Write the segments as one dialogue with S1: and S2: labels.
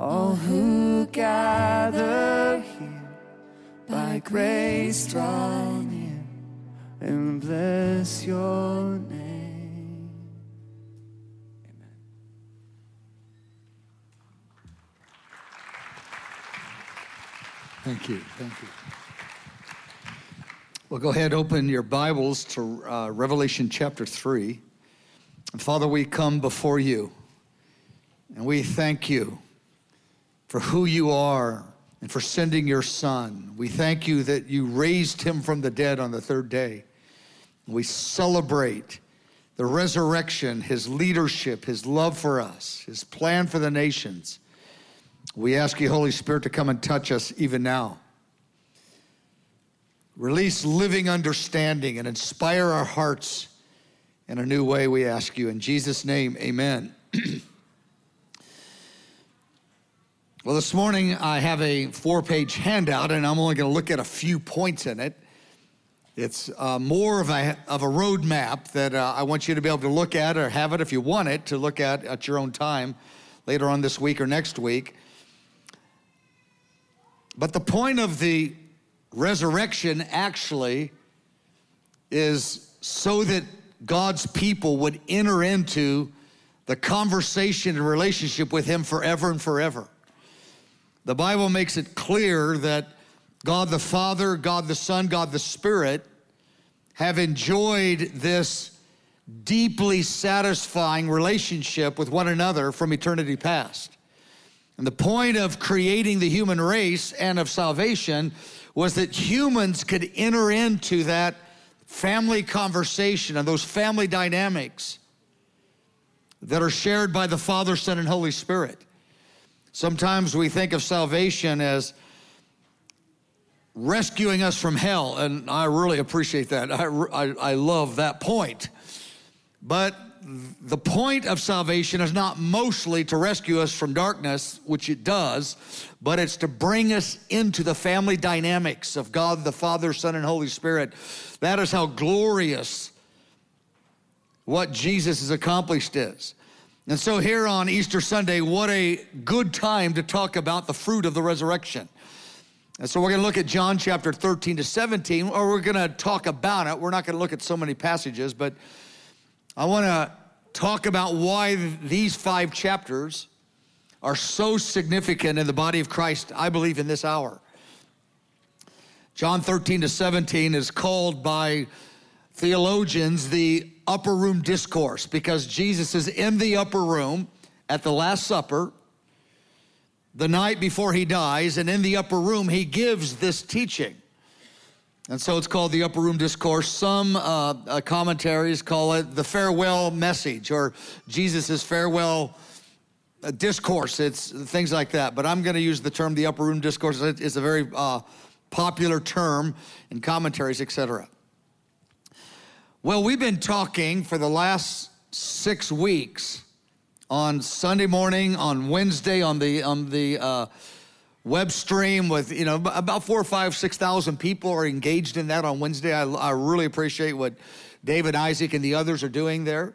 S1: all who gather here by grace draw near and bless your name. Amen.
S2: Thank you. Thank you. Well, go ahead, open your Bibles to uh, Revelation chapter 3. And Father, we come before you and we thank you for who you are and for sending your son. We thank you that you raised him from the dead on the third day. We celebrate the resurrection, his leadership, his love for us, his plan for the nations. We ask you, Holy Spirit, to come and touch us even now. Release living understanding and inspire our hearts in a new way, we ask you. In Jesus' name, amen. well, this morning I have a four page handout, and I'm only going to look at a few points in it. It's uh, more of a, of a roadmap that uh, I want you to be able to look at or have it if you want it to look at at your own time later on this week or next week. But the point of the resurrection actually is so that God's people would enter into the conversation and relationship with Him forever and forever. The Bible makes it clear that God the Father, God the Son, God the Spirit have enjoyed this deeply satisfying relationship with one another from eternity past. And the point of creating the human race and of salvation was that humans could enter into that family conversation and those family dynamics that are shared by the Father, Son, and Holy Spirit. Sometimes we think of salvation as rescuing us from hell, and I really appreciate that. I, I, I love that point. But the point of salvation is not mostly to rescue us from darkness, which it does, but it's to bring us into the family dynamics of God the Father, Son, and Holy Spirit. That is how glorious what Jesus has accomplished is. And so, here on Easter Sunday, what a good time to talk about the fruit of the resurrection. And so, we're going to look at John chapter 13 to 17, or we're going to talk about it. We're not going to look at so many passages, but I want to talk about why these five chapters are so significant in the body of Christ, I believe, in this hour. John 13 to 17 is called by theologians the upper room discourse because Jesus is in the upper room at the Last Supper the night before he dies, and in the upper room, he gives this teaching. And so it's called the Upper Room Discourse. Some uh, uh, commentaries call it the farewell message or Jesus' farewell uh, discourse. It's things like that. But I'm going to use the term the Upper Room Discourse. It's a very uh, popular term in commentaries, etc. Well, we've been talking for the last six weeks on Sunday morning, on Wednesday, on the on the uh, web stream with you know about four or five six thousand people are engaged in that on wednesday. I, I, really appreciate what david isaac and the others are doing there.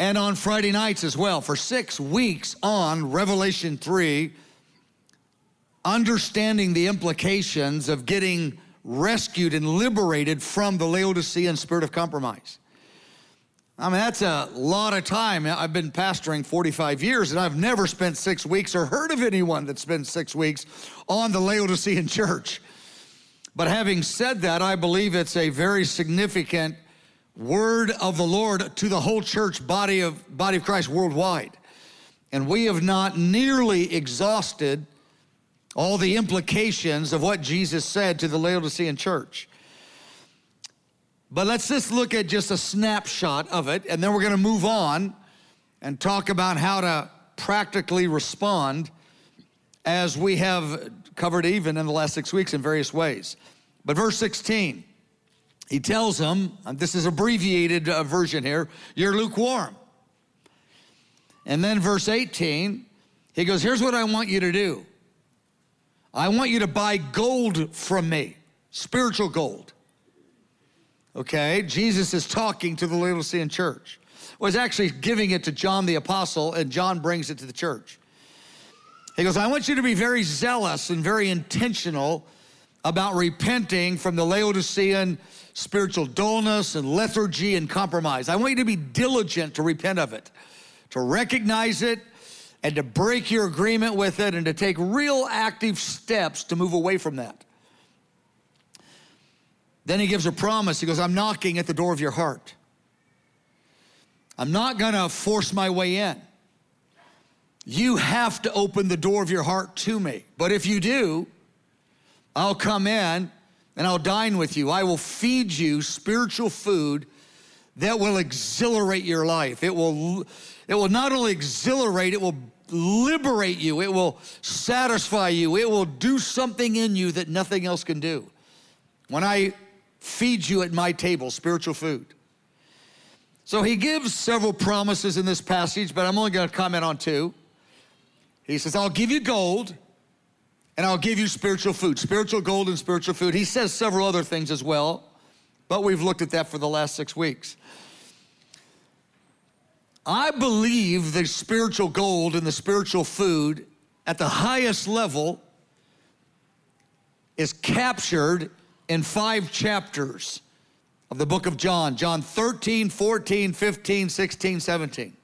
S2: And on friday nights as well. For six weeks on revelation 3 understanding the implications of getting rescued and liberated from the laodicean spirit of compromise I mean, that's a lot of time. I've been pastoring 45 years and I've never spent six weeks or heard of anyone that spent six weeks on the Laodicean church. But having said that, I believe it's a very significant word of the Lord to the whole church body of, body of Christ worldwide. And we have not nearly exhausted all the implications of what Jesus said to the Laodicean church. But let's just look at just a snapshot of it, and then we're going to move on and talk about how to practically respond as we have covered even in the last six weeks in various ways. But verse 16, he tells them, this is abbreviated uh, version here, you're lukewarm. And then verse 18, he goes, Here's what I want you to do I want you to buy gold from me, spiritual gold okay? Jesus is talking to the Laodicean church. Was actually giving it to John the apostle, and John brings it to the church. He goes, I want you to be very zealous and very intentional about repenting from the Laodicean spiritual dullness and lethargy and compromise. I want you to be diligent to repent of it, to recognize it, and to break your agreement with it, and to take real active steps to move away from that. Then he gives a promise. He goes, I'm knocking at the door of your heart. I'm not gonna force my way in. You have to open the door of your heart to me. But if you do, I'll come in and I'll dine with you. I will feed you spiritual food that will exhilarate your life. It will, it will not only exhilarate, it will liberate you, it will satisfy you, it will do something in you that nothing else can do. When I feed you at my table, spiritual food. So he gives several promises in this passage, but I'm only going to comment on two. He says, I'll give you gold and I'll give you spiritual food, spiritual gold and spiritual food. He says several other things as well, but we've looked at that for the last six weeks. I believe the spiritual gold and the spiritual food at the highest level is captured in five chapters of the book of John John 13, 14, 15, 16, 17.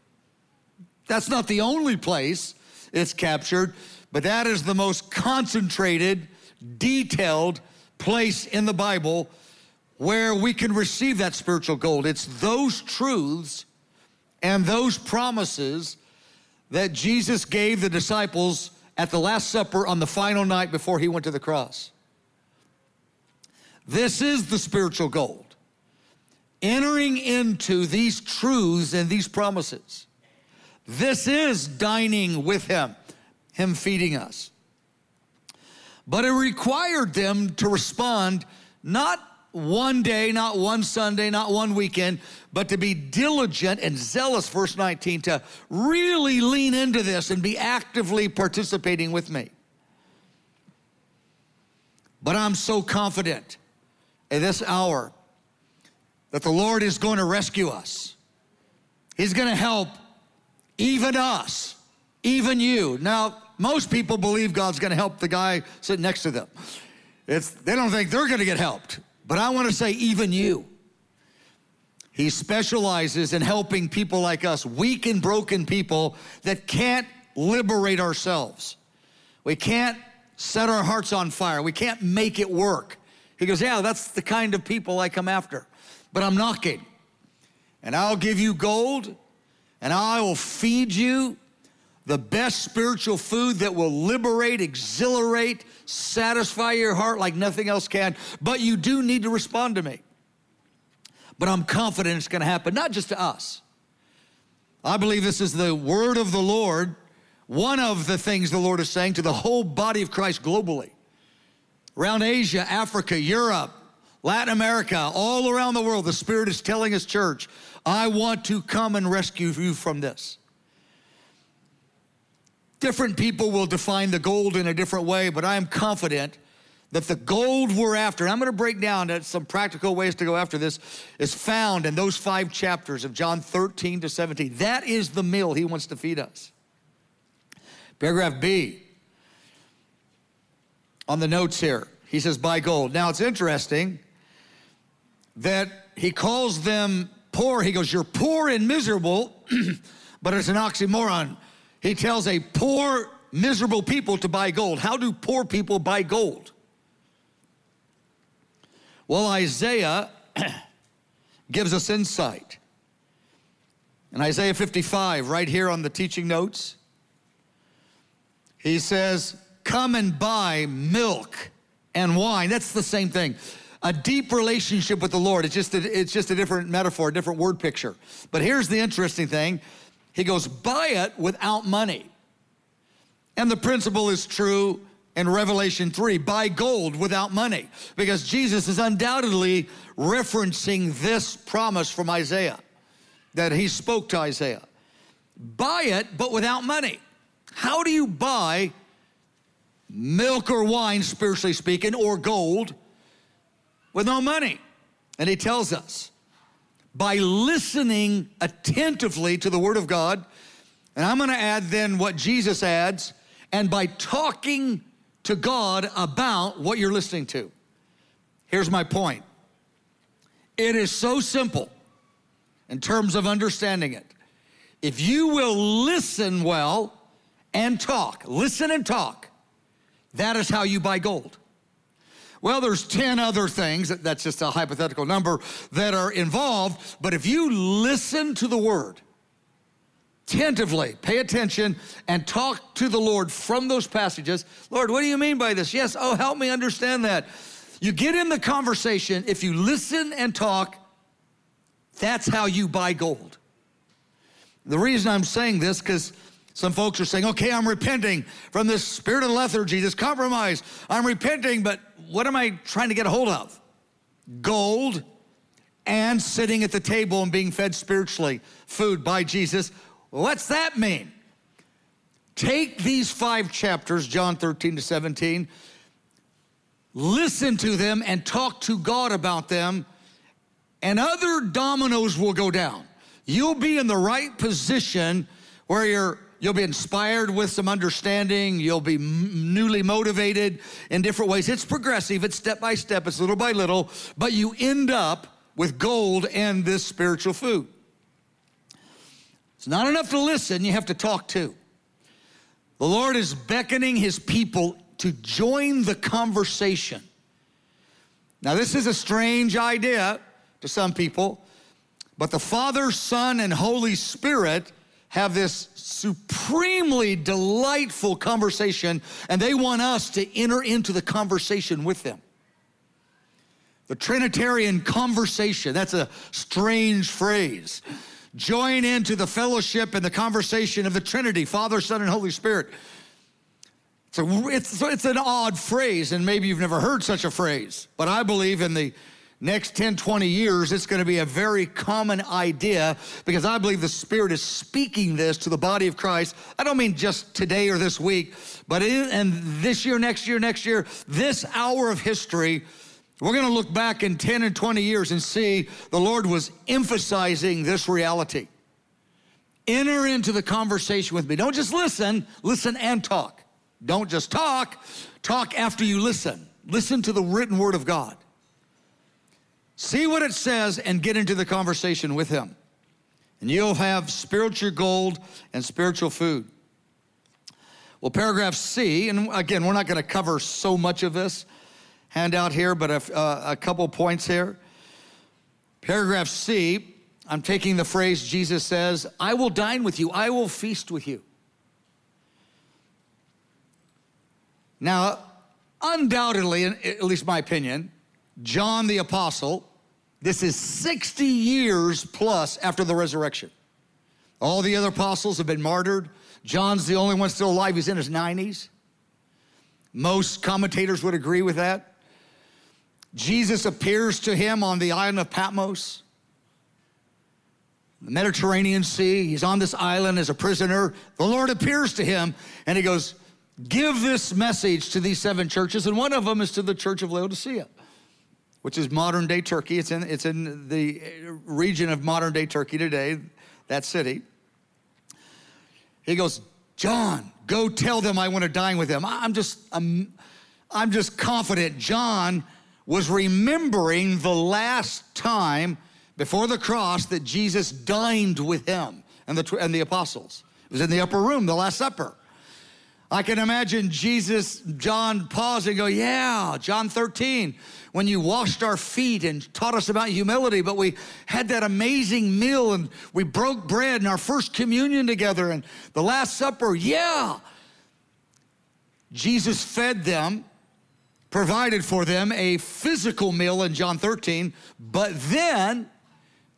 S2: That's not the only place it's captured, but that is the most concentrated, detailed place in the Bible where we can receive that spiritual gold. It's those truths and those promises that Jesus gave the disciples at the Last Supper on the final night before he went to the cross. This is the spiritual gold. Entering into these truths and these promises. This is dining with him him feeding us. But it required them to respond not one day, not one Sunday, not one weekend, but to be diligent and zealous, verse 19, to really lean into this and be actively participating with me. But I'm so confident in this hour that the Lord is going to rescue us. He's going to help even us, even you. Now, most people believe God's going to help the guy sitting next to them. It's, they don't think they're going to get helped. But I want to say, even you. He specializes in helping people like us, weak and broken people that can't liberate ourselves. We can't set our hearts on fire. We can't make it work. He goes, Yeah, that's the kind of people I come after. But I'm knocking. And I'll give you gold, and I will feed you the best spiritual food that will liberate, exhilarate, satisfy your heart like nothing else can. But you do need to respond to me. But I'm confident it's going to happen, not just to us. I believe this is the word of the Lord, one of the things the Lord is saying to the whole body of Christ globally. Around Asia, Africa, Europe, Latin America, all around the world, the Spirit is telling His church, I want to come and rescue you from this. Different people will define the gold in a different way, but I am confident that the gold we're after, I'm going to break down that some practical ways to go after this, is found in those five chapters of John 13 to 17. That is the meal he wants to feed us. Paragraph B on the notes here, he says, buy gold. Now it's interesting that he calls them poor. He goes, You're poor and miserable, but it's an oxymoron. He tells a poor, miserable people to buy gold. How do poor people buy gold? Well, Isaiah gives us insight. In Isaiah 55, right here on the teaching notes, he says, Come and buy milk and wine. That's the same thing. A deep relationship with the Lord. It's just a, it's just a different metaphor, a different word picture. But here's the interesting thing he goes, buy it without money. And the principle is true in Revelation 3 buy gold without money, because Jesus is undoubtedly referencing this promise from Isaiah that he spoke to Isaiah. Buy it, but without money. How do you buy milk or wine, spiritually speaking, or gold with no money? And he tells us by listening attentively to the Word of God. And I'm going to add then what Jesus adds and by talking to God about what you're listening to. Here's my point it is so simple in terms of understanding it. If you will listen well and talk, listen and talk, that is how you buy gold. Well, there's 10 other things, that's just a hypothetical number, that are involved. But if you listen to the word, attentively, pay attention, and talk to the Lord from those passages, Lord, what do you mean by this? Yes, oh, help me understand that. You get in the conversation, if you listen and talk, that's how you buy gold. The reason I'm saying this, because some folks are saying, okay, I'm repenting from this spirit of lethargy, this compromise. I'm repenting, but what am I trying to get a hold of? Gold and sitting at the table and being fed spiritually, food by Jesus. What's that mean? Take these five chapters, John 13 to 17, listen to them and talk to God about them, and other dominoes will go down. You'll be in the right position where you're You'll be inspired with some understanding. You'll be m- newly motivated in different ways. It's progressive, it's step by step, it's little by little, but you end up with gold and this spiritual food. It's not enough to listen, you have to talk too. The Lord is beckoning his people to join the conversation. Now, this is a strange idea to some people, but the Father, Son, and Holy Spirit have this supremely delightful conversation, and they want us to enter into the conversation with them. The Trinitarian conversation, that's a strange phrase. Join into the fellowship and the conversation of the Trinity, Father, Son, and Holy Spirit. So it's, it's an odd phrase, and maybe you've never heard such a phrase, but I believe in the next 10, 20 years, it's going to be a very common idea because I believe the Spirit is speaking this to the body of Christ. I don't mean just today or this week, but in, and this year, next year, next year, this hour of history, we're going to look back in 10 and 20 years and see the Lord was emphasizing this reality. Enter into the conversation with me. Don't just listen, listen and talk. Don't just talk, talk after you listen. Listen to the written word of God. See what it says and get into the conversation with him. And you'll have spiritual gold and spiritual food. Well, paragraph C, and again, we're not going to cover so much of this handout here, but a, uh, a couple points here. Paragraph C, I'm taking the phrase Jesus says, I will dine with you, I will feast with you. Now, undoubtedly, at least my opinion, John the Apostle this is 60 years plus after the resurrection. All the other apostles have been martyred. John's the only one still alive. He's in his 90s. Most commentators would agree with that. Jesus appears to him on the island of Patmos, the Mediterranean Sea. He's on this island as a prisoner. The Lord appears to him and he goes, Give this message to these seven churches, and one of them is to the church of Laodicea which is modern day Turkey. It's in, it's in the region of modern day Turkey today, that city. He goes, John, go tell them I want to dine with them. I'm just, I'm, I'm just confident John was remembering the last time before the cross that Jesus dined with him and the, and the apostles. It was in the upper room, the Last Supper. I can imagine Jesus, John pause and go, Yeah, John 13, when you washed our feet and taught us about humility, but we had that amazing meal and we broke bread and our first communion together and the Last Supper. Yeah. Jesus fed them, provided for them a physical meal in John 13, but then,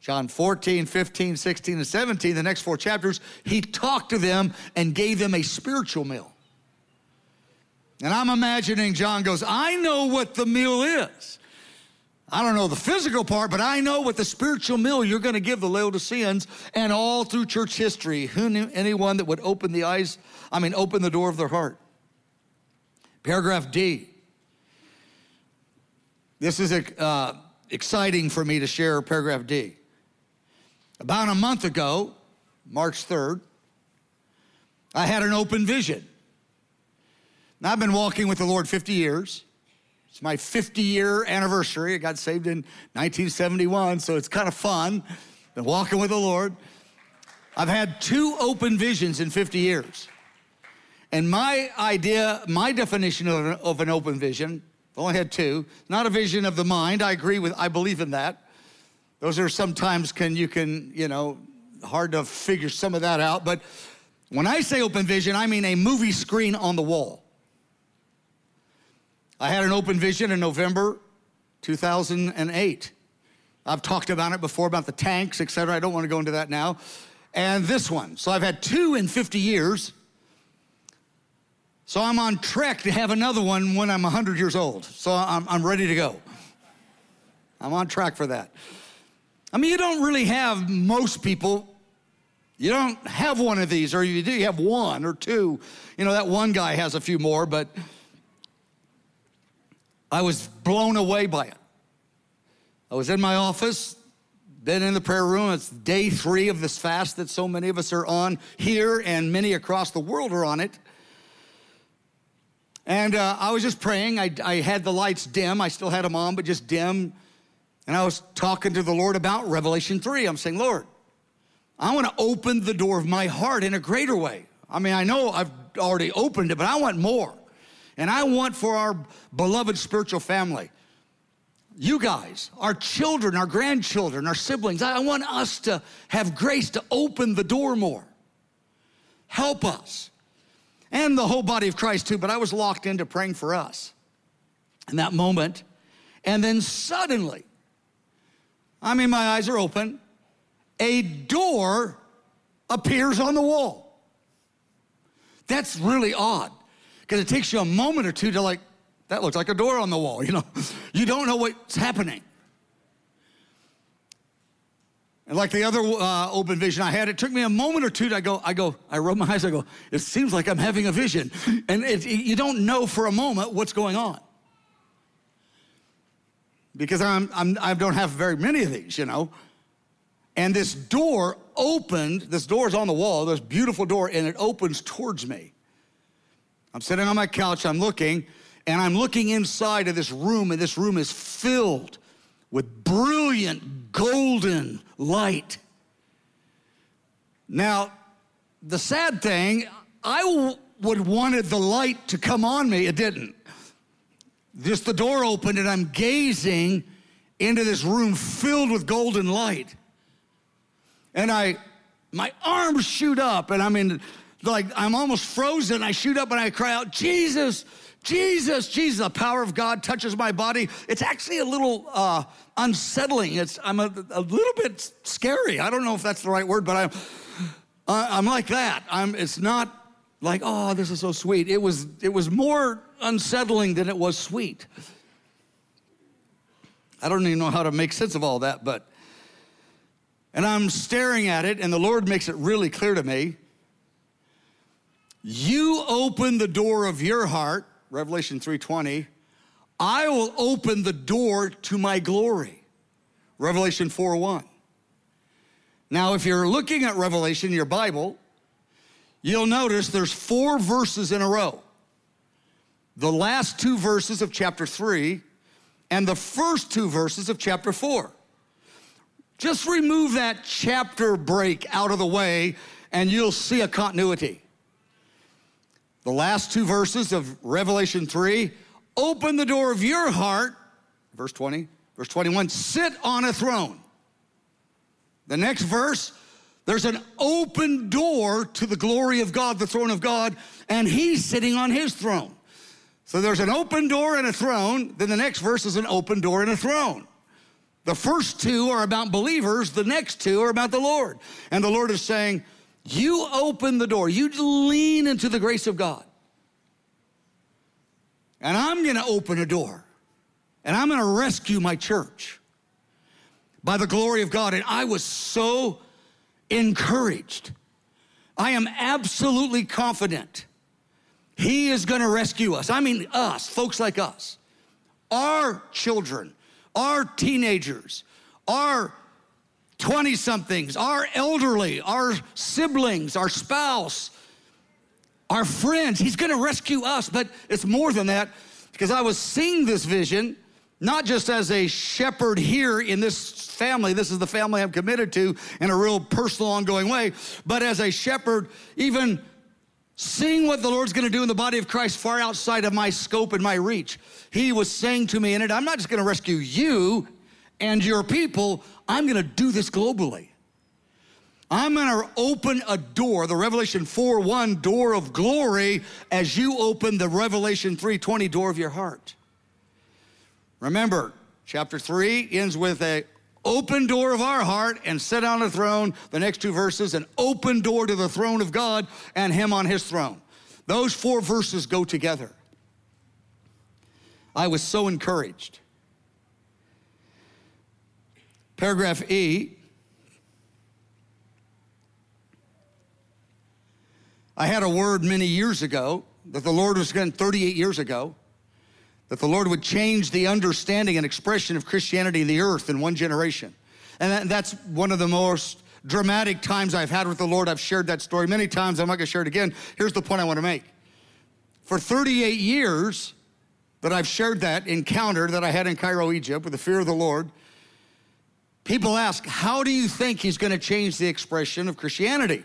S2: John 14, 15, 16, and 17, the next four chapters, he talked to them and gave them a spiritual meal. And I'm imagining John goes, I know what the meal is. I don't know the physical part, but I know what the spiritual meal you're going to give the Laodiceans and all through church history. Who knew anyone that would open the eyes, I mean, open the door of their heart? Paragraph D. This is uh, exciting for me to share paragraph D. About a month ago, March 3rd, I had an open vision. Now, I've been walking with the Lord 50 years. It's my 50 year anniversary. I got saved in 1971, so it's kind of fun. Been walking with the Lord. I've had two open visions in 50 years. And my idea, my definition of an, of an open vision, I've only had two, not a vision of the mind. I agree with, I believe in that. Those are sometimes can, you can, you know, hard to figure some of that out. But when I say open vision, I mean a movie screen on the wall. I had an open vision in November 2008. I've talked about it before about the tanks, et cetera. I don't want to go into that now. And this one. So I've had two in 50 years. So I'm on track to have another one when I'm 100 years old. So I'm, I'm ready to go. I'm on track for that. I mean, you don't really have most people, you don't have one of these, or you do, you have one or two. You know, that one guy has a few more, but I was blown away by it. I was in my office, been in the prayer room. It's day three of this fast that so many of us are on here, and many across the world are on it. And uh, I was just praying. I, I had the lights dim. I still had them on, but just dim. And I was talking to the Lord about Revelation 3. I'm saying, Lord, I want to open the door of my heart in a greater way. I mean, I know I've already opened it, but I want more. And I want for our beloved spiritual family, you guys, our children, our grandchildren, our siblings, I want us to have grace to open the door more. Help us. And the whole body of Christ too, but I was locked into praying for us in that moment. And then suddenly, I mean, my eyes are open, a door appears on the wall. That's really odd because it takes you a moment or two to like, that looks like a door on the wall, you know? You don't know what's happening. And like the other uh, open vision I had, it took me a moment or two to I go, I go, I rub my eyes, I go, it seems like I'm having a vision. And it, you don't know for a moment what's going on. Because I'm, I'm, I don't have very many of these, you know. And this door opened, this door is on the wall, this beautiful door, and it opens towards me. I'm sitting on my couch, I'm looking, and I'm looking inside of this room, and this room is filled with brilliant golden light. Now, the sad thing, I w- would wanted the light to come on me, it didn't. Just the door opened, and I'm gazing into this room filled with golden light. And I, my arms shoot up, and I'm in like I'm almost frozen. I shoot up and I cry out, Jesus, Jesus, Jesus. The power of God touches my body. It's actually a little uh, unsettling. It's I'm a, a, little bit scary. I don't know if that's the right word, but I'm uh, I'm like that. I'm. It's not like oh, this is so sweet. It was it was more unsettling than it was sweet. I don't even know how to make sense of all that, but. And I'm staring at it, and the Lord makes it really clear to me you open the door of your heart, Revelation 3:20, I will open the door to my glory. Revelation 4:1. Now, if you're looking at Revelation in your Bible, you'll notice there's four verses in a row. The last two verses of chapter 3 and the first two verses of chapter 4. Just remove that chapter break out of the way and you'll see a continuity. The last two verses of Revelation 3 open the door of your heart, verse 20, verse 21, sit on a throne. The next verse, there's an open door to the glory of God, the throne of God, and he's sitting on his throne. So there's an open door and a throne. Then the next verse is an open door and a throne. The first two are about believers, the next two are about the Lord. And the Lord is saying, you open the door, you lean into the grace of God. And I'm going to open a door and I'm going to rescue my church by the glory of God. And I was so encouraged. I am absolutely confident He is going to rescue us. I mean, us, folks like us, our children, our teenagers, our 20 somethings, our elderly, our siblings, our spouse, our friends. He's going to rescue us, but it's more than that because I was seeing this vision not just as a shepherd here in this family, this is the family I'm committed to in a real personal, ongoing way, but as a shepherd, even seeing what the Lord's gonna do in the body of Christ far outside of my scope and my reach. He was saying to me in it, I'm not just gonna rescue you and your people, I'm gonna do this globally. I'm gonna open a door, the Revelation 4 1 door of glory, as you open the Revelation 320 door of your heart. Remember, chapter 3 ends with a open door of our heart and sit on the throne. The next two verses, an open door to the throne of God and him on his throne. Those four verses go together. I was so encouraged. Paragraph E. I had a word many years ago that the Lord was going 38 years ago that the Lord would change the understanding and expression of Christianity in the earth in one generation. And that's one of the most dramatic times I've had with the Lord. I've shared that story many times. I'm not going to share it again. Here's the point I want to make. For 38 years that I've shared that encounter that I had in Cairo, Egypt, with the fear of the Lord, people ask, How do you think He's going to change the expression of Christianity?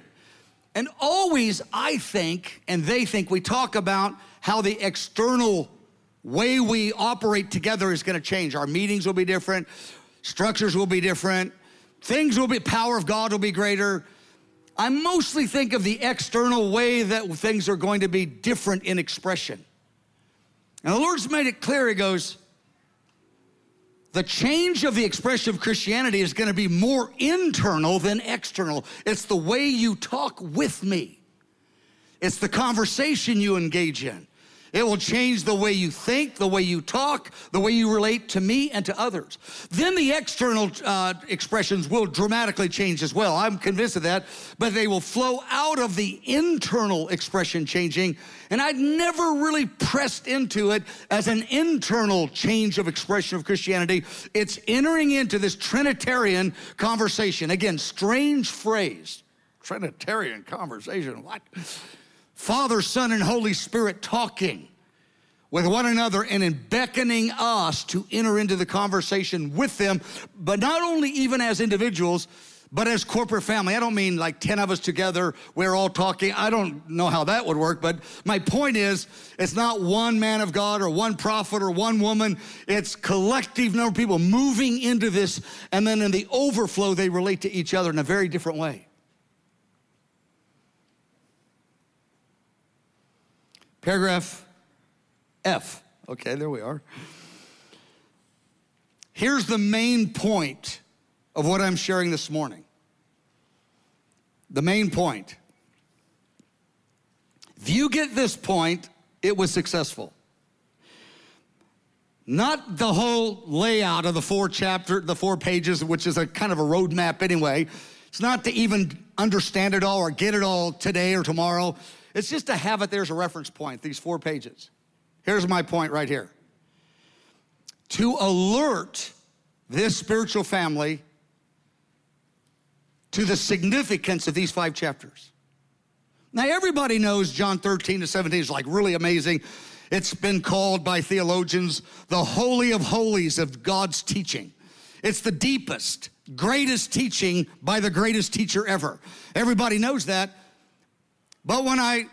S2: And always, I think, and they think, we talk about how the external way we operate together is going to change. Our meetings will be different, structures will be different, things will be, power of God will be greater. I mostly think of the external way that things are going to be different in expression. And the Lord's made it clear, He goes, the change of the expression of Christianity is going to be more internal than external. It's the way you talk with me, it's the conversation you engage in. It will change the way you think, the way you talk, the way you relate to me and to others. Then the external uh, expressions will dramatically change as well. I'm convinced of that, but they will flow out of the internal expression changing. And I'd never really pressed into it as an internal change of expression of Christianity. It's entering into this Trinitarian conversation. Again, strange phrase. Trinitarian conversation. What? Father, Son, and Holy Spirit talking with one another and in beckoning us to enter into the conversation with them, but not only even as individuals, but as corporate family. I don't mean like 10 of us together, we're all talking. I don't know how that would work, but my point is it's not one man of God or one prophet or one woman. It's collective number of people moving into this, and then in the overflow, they relate to each other in a very different way. Paragraph F. Okay, there we are. Here's the main point of what I'm sharing this morning. The main point. If you get this point, it was successful. Not the whole layout of the four chapter, the four pages, which is a kind of a roadmap anyway. It's not to even understand it all or get it all today or tomorrow. It's just to have it there as a reference point, these four pages. Here's my point right here to alert this spiritual family to the significance of these five chapters. Now, everybody knows John 13 to 17 is like really amazing. It's been called by theologians the Holy of Holies of God's teaching. It's the deepest, greatest teaching by the greatest teacher ever. Everybody knows that. But when I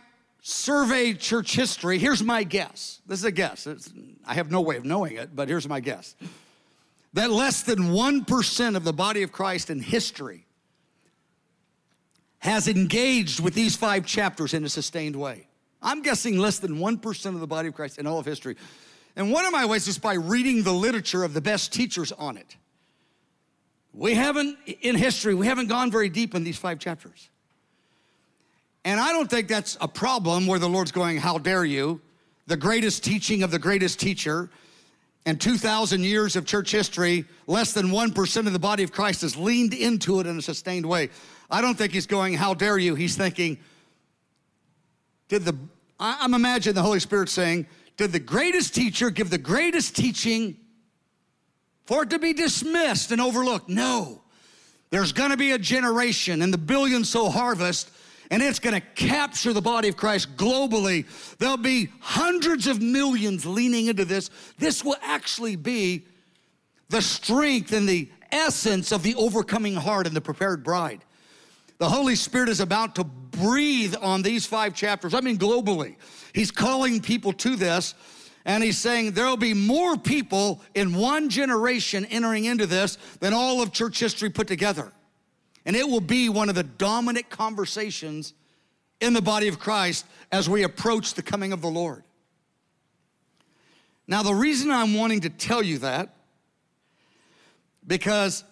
S2: survey church history, here's my guess. This is a guess. It's, I have no way of knowing it, but here's my guess. That less than 1% of the body of Christ in history has engaged with these five chapters in a sustained way. I'm guessing less than 1% of the body of Christ in all of history. And one of my ways is by reading the literature of the best teachers on it. We haven't, in history, we haven't gone very deep in these five chapters. And I don't think that's a problem where the Lord's going, How dare you? The greatest teaching of the greatest teacher. And 2,000 years of church history, less than 1% of the body of Christ has leaned into it in a sustained way. I don't think he's going, How dare you? He's thinking, Did the, I'm imagining the Holy Spirit saying, Did the greatest teacher give the greatest teaching for it to be dismissed and overlooked? No. There's gonna be a generation in the billion soul harvest and it's going to capture the body of Christ globally. There'll be hundreds of millions leaning into this. This will actually be the strength and the essence of the overcoming heart and the prepared bride. The Holy Spirit is about to breathe on these five chapters. I mean, globally. He's calling people to this, and he's saying there'll be more people in one generation entering into this than all of church history put together. And it will be one of the dominant conversations in the body of Christ as we approach the coming of the Lord. Now, the reason I'm wanting to tell you that, because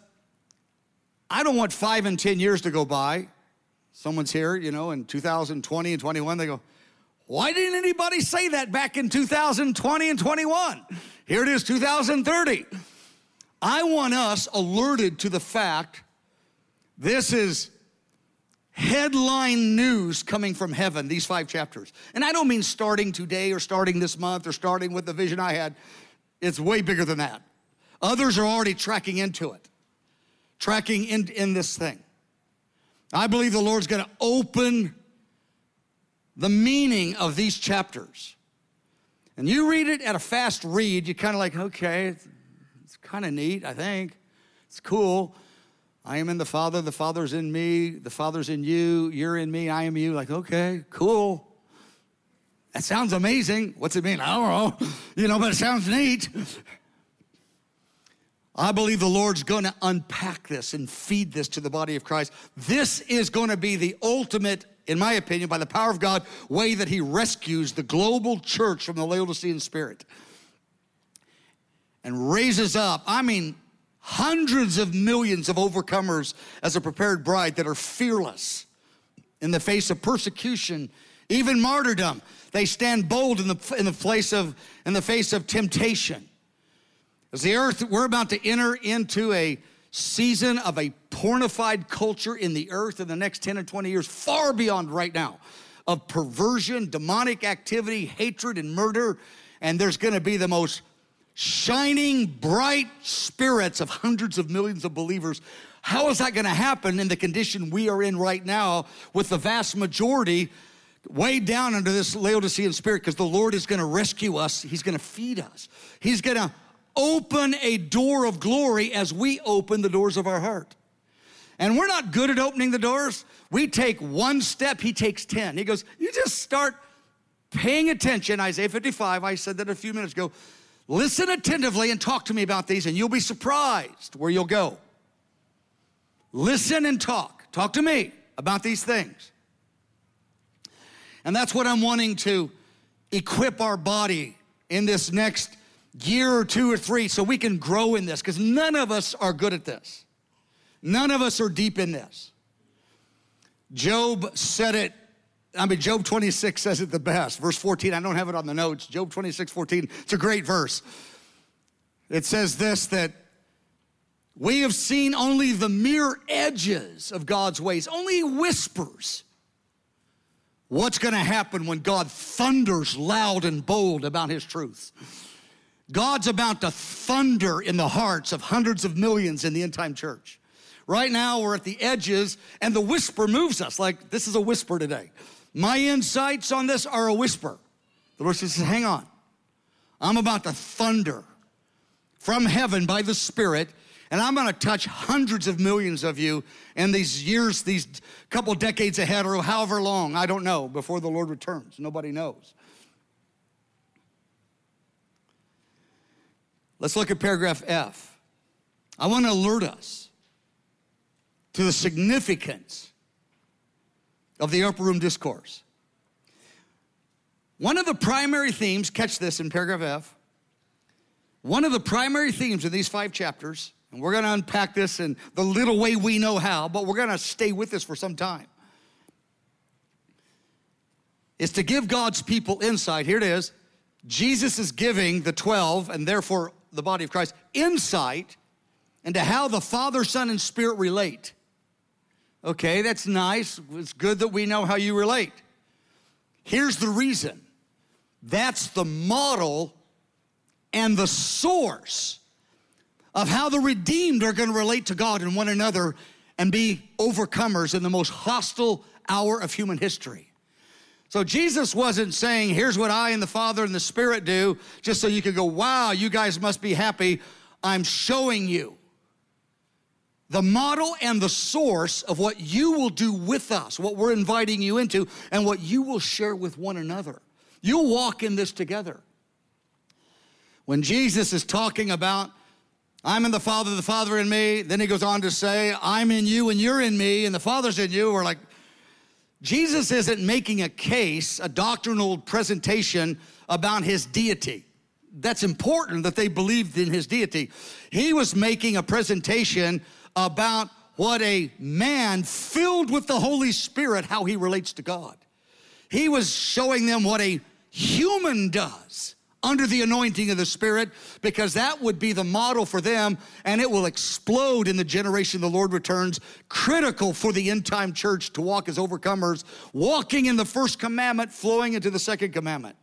S2: I don't want five and 10 years to go by. Someone's here, you know, in 2020 and 21, they go, why didn't anybody say that back in 2020 and 21? Here it is, 2030. I want us alerted to the fact this is headline news coming from heaven, these five chapters. And I don't mean starting today or starting this month or starting with the vision I had. It's way bigger than that. Others are already tracking into it, tracking in, in this thing. I believe the Lord's gonna open the meaning of these chapters. And you read it at a fast read, you're kind of like, okay, it's, it's kind of neat, I think. It's cool. I am in the Father, the Father's in me, the Father's in you, you're in me, I am you. Like, okay, cool. That sounds amazing. What's it mean? I don't know. You know, but it sounds neat. I believe the Lord's going to unpack this and feed this to the body of Christ. This is going to be the ultimate, in my opinion, by the power of God, way that He rescues the global church from the Laodicean spirit and raises up, I mean, hundreds of millions of overcomers as a prepared bride that are fearless in the face of persecution, even martyrdom. They stand bold in the, in the place of in the face of temptation. As the earth, we're about to enter into a season of a pornified culture in the earth in the next 10 or 20 years, far beyond right now, of perversion, demonic activity, hatred, and murder. And there's gonna be the most shining, bright spirits of hundreds of millions of believers. How is that going to happen in the condition we are in right now with the vast majority way down under this Laodicean spirit? Because the Lord is going to rescue us, He's going to feed us, He's going to open a door of glory as we open the doors of our heart. And we're not good at opening the doors. We take one step, He takes 10. He goes, You just start paying attention. Isaiah 55, I said that a few minutes ago Listen attentively and talk to me about these, and you'll be surprised where you'll go. Listen and talk. Talk to me about these things. And that's what I'm wanting to equip our body in this next year or two or three so we can grow in this, because none of us are good at this. None of us are deep in this. Job said it I mean, Job 26 says it the best. Verse 14, I don't have it on the notes. Job 26, 14, it's a great verse. It says this that we have seen only the mere edges of God's ways, only whispers. What's going to happen when God thunders loud and bold about his truth? God's about to thunder in the hearts of hundreds of millions in the end time church. Right now, we're at the edges, and the whisper moves us like this is a whisper today. My insights on this are a whisper. The Lord says, hang on. I'm about to thunder from heaven by the Spirit, and I'm gonna touch hundreds of millions of you in these years, these couple decades ahead, or however long, I don't know, before the Lord returns. Nobody knows. Let's look at paragraph F. I wanna alert us to the significance of the upper room discourse. One of the primary themes, catch this in paragraph F, one of the primary themes in these five chapters, and we're gonna unpack this in the little way we know how, but we're gonna stay with this for some time, is to give God's people insight. Here it is. Jesus is giving the 12, and therefore the body of Christ, insight into how the Father, Son, and Spirit relate. Okay, that's nice. It's good that we know how you relate. Here's the reason that's the model and the source of how the redeemed are going to relate to God and one another and be overcomers in the most hostile hour of human history. So Jesus wasn't saying, here's what I and the Father and the Spirit do, just so you could go, wow, you guys must be happy. I'm showing you the model and the source of what you will do with us, what we're inviting you into, and what you will share with one another. You'll walk in this together. When Jesus is talking about, I'm in the Father, the Father in me, then he goes on to say, I'm in you and you're in me, and the Father's in you. We're like, Jesus isn't making a case, a doctrinal presentation about his deity. That's important that they believed in his deity. He was making a presentation about what a man filled with the Holy Spirit, how he relates to God. He was showing them what a human does under the anointing of the Spirit, because that would be the model for them, and it will explode in the generation the Lord returns. Critical for the end time church to walk as overcomers, walking in the first commandment, flowing into the second commandment.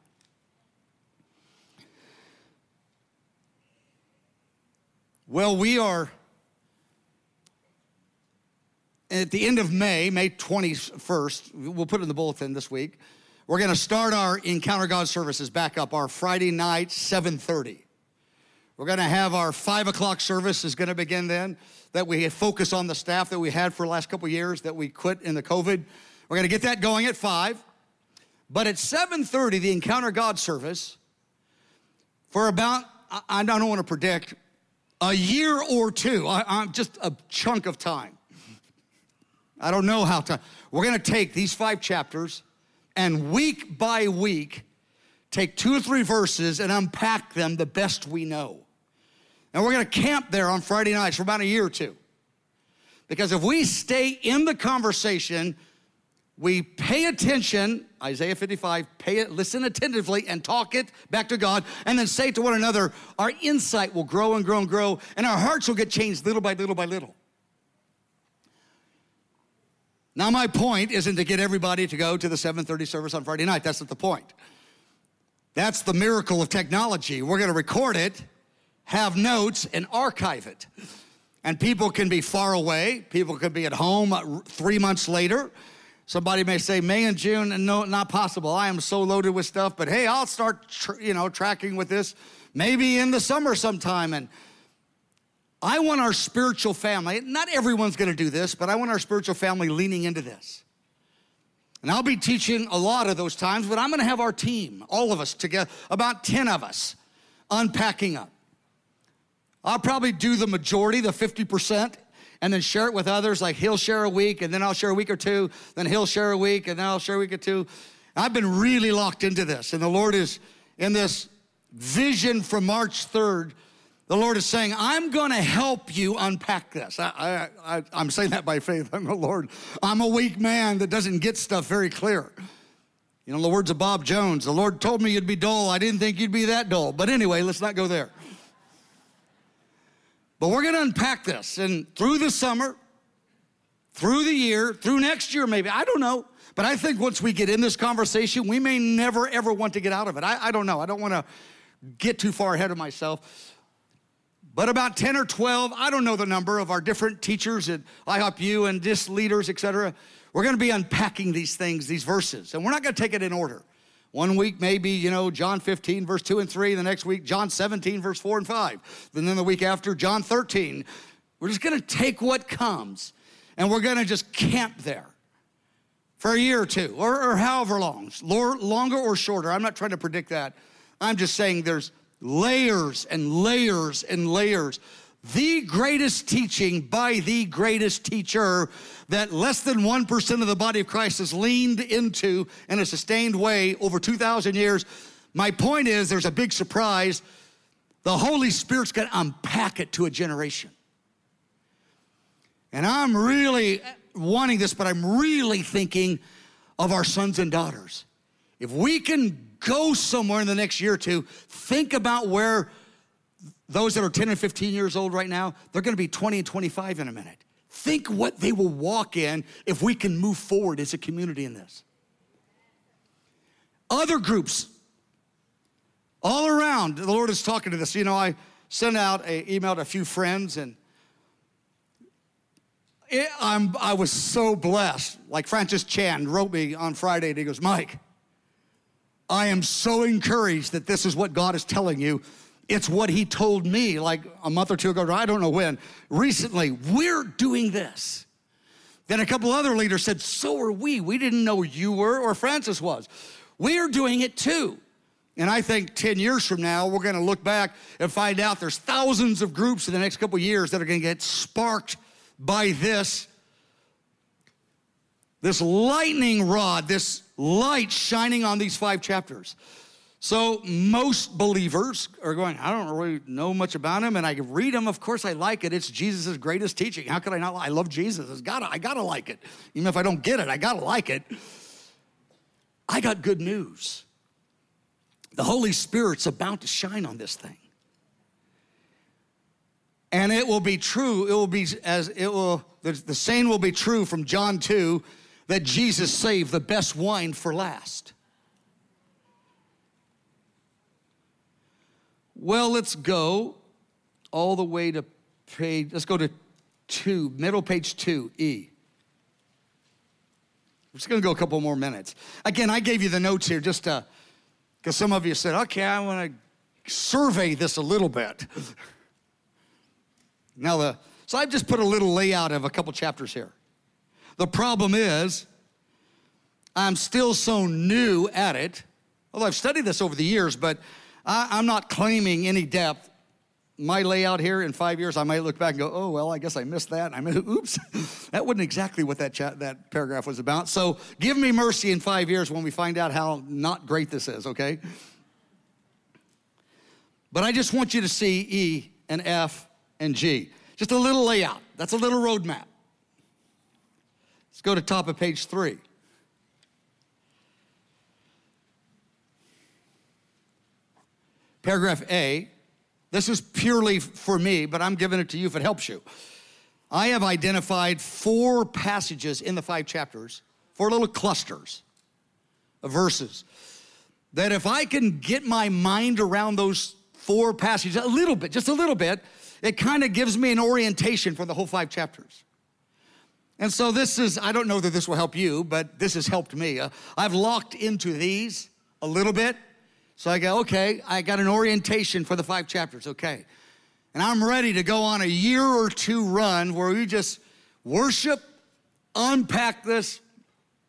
S2: Well, we are at the end of May, May 21st, we'll put in the bulletin this week. We're going to start our Encounter God services back up, our Friday night, 7.30. We're going to have our 5 o'clock service is going to begin then, that we focus on the staff that we had for the last couple years that we quit in the COVID. We're going to get that going at 5. But at 7.30, the Encounter God service, for about, I don't want to predict, a year or two, I, I'm just a chunk of time. I don't know how to. We're going to take these five chapters and week by week take two or three verses and unpack them the best we know. And we're going to camp there on Friday nights for about a year or two. Because if we stay in the conversation, we pay attention, Isaiah 55, pay it, listen attentively and talk it back to God, and then say to one another, our insight will grow and grow and grow, and our hearts will get changed little by little by little. Now, my point isn't to get everybody to go to the 7:30 service on Friday night. That's not the point. That's the miracle of technology. We're going to record it, have notes, and archive it. And people can be far away. People could be at home uh, three months later. Somebody may say May and June, and no, not possible. I am so loaded with stuff. But hey, I'll start, tr- you know, tracking with this maybe in the summer sometime. And I want our spiritual family, not everyone's gonna do this, but I want our spiritual family leaning into this. And I'll be teaching a lot of those times, but I'm gonna have our team, all of us together, about 10 of us, unpacking up. I'll probably do the majority, the 50%, and then share it with others. Like he'll share a week, and then I'll share a week or two, then he'll share a week, and then I'll share a week or two. I've been really locked into this, and the Lord is in this vision from March 3rd the Lord is saying, I'm going to help you unpack this. I, am saying that by faith. I'm the Lord. I'm a weak man that doesn't get stuff very clear. You know, the words of Bob Jones, the Lord told me you'd be dull. I didn't think you'd be that dull. But anyway, let's not go there. But we're going to unpack this. And through the summer, through the year, through next year, maybe, I don't know. But I think once we get in this conversation, we may never, ever want to get out of it. I, I don't know. I don't want to get too far ahead of myself. But about 10 or 12, I don't know the number of our different teachers at IHOPU and just leaders, etc. We're going to be unpacking these things, these verses, and we're not going to take it in order. One week, maybe, you know, John 15, verse 2 and 3. The next week, John 17, verse 4 and 5. And then the week after, John 13. We're just going to take what comes and we're going to just camp there for a year or two or, or however long, longer or shorter. I'm not trying to predict that. I'm just saying there's layers and layers and layers. The greatest teaching by the greatest teacher that less than 1% of the body of Christ has leaned into in a sustained way over 2,000 years. My point is, there's a big surprise. The Holy Spirit's gonna unpack it to a generation. And I'm really wanting this, but I'm really thinking of our sons and daughters. If we can go somewhere in the next year or two, think about where those that are 10 and 15 years old right now, they're gonna be 20 and 25 in a minute. Think what they will walk in if we can move forward as a community in this. Other groups, all around, the Lord is talking to this. You know, I sent out an email to a few friends and it, I was so blessed. Like Francis Chan wrote me on Friday and he goes, Mike, I am so encouraged that this is what God is telling you. It's what he told me like a month or two ago, or I don't know when. Recently, we're doing this. Then a couple other leaders said, So are we. We didn't know you were or Francis was. We are doing it too. And I think 10 years from now, we're going to look back and find out there's thousands of groups in the next couple years that are going to get sparked by this this lightning rod, this light shining on these five chapters. So most believers are going, I don't really know much about him, and I read him. Of course, I like it. It's Jesus' greatest teaching. How could I not? I love Jesus. It's gotta, I gotta like it. Even if I don't get it, I gotta like it. I got good news. The Holy Spirit's about to shine on this thing. And it will be true, it will be as it will, the, the saying will be true from John 2 that Jesus saved the best wine for last. Well, let's go all the way to page, let's go to two, middle page two, E. We're just gonna go a couple more minutes. Again, I gave you the notes here just to, because some of you said, okay, I wanna survey this a little bit. now, the, so I've just put a little layout of a couple chapters here. The problem is, I'm still so new at it, although I've studied this over the years, but I, am not claiming any depth. My layout here in five years, I might look back and go, oh, well, I guess I missed that. I mean, oops, that wasn't exactly what that, chat, that paragraph was about. So give me mercy in five years when we find out how not great this is, okay? But I just want you to see E and F and G. Just a little layout. That's a little roadmap. Let's go to top of page three. Paragraph A, this is purely for me, but I'm giving it to you if it helps you. I have identified four passages in the five chapters, four little clusters of verses, that if I can get my mind around those four passages a little bit, just a little bit, it kind of gives me an orientation for the whole five chapters. And so this is, I don't know that this will help you, but this has helped me. Uh, I've locked into these a little bit so I go, okay, I got an orientation for the five chapters, okay. And I'm ready to go on a year or two run where we just worship, unpack this,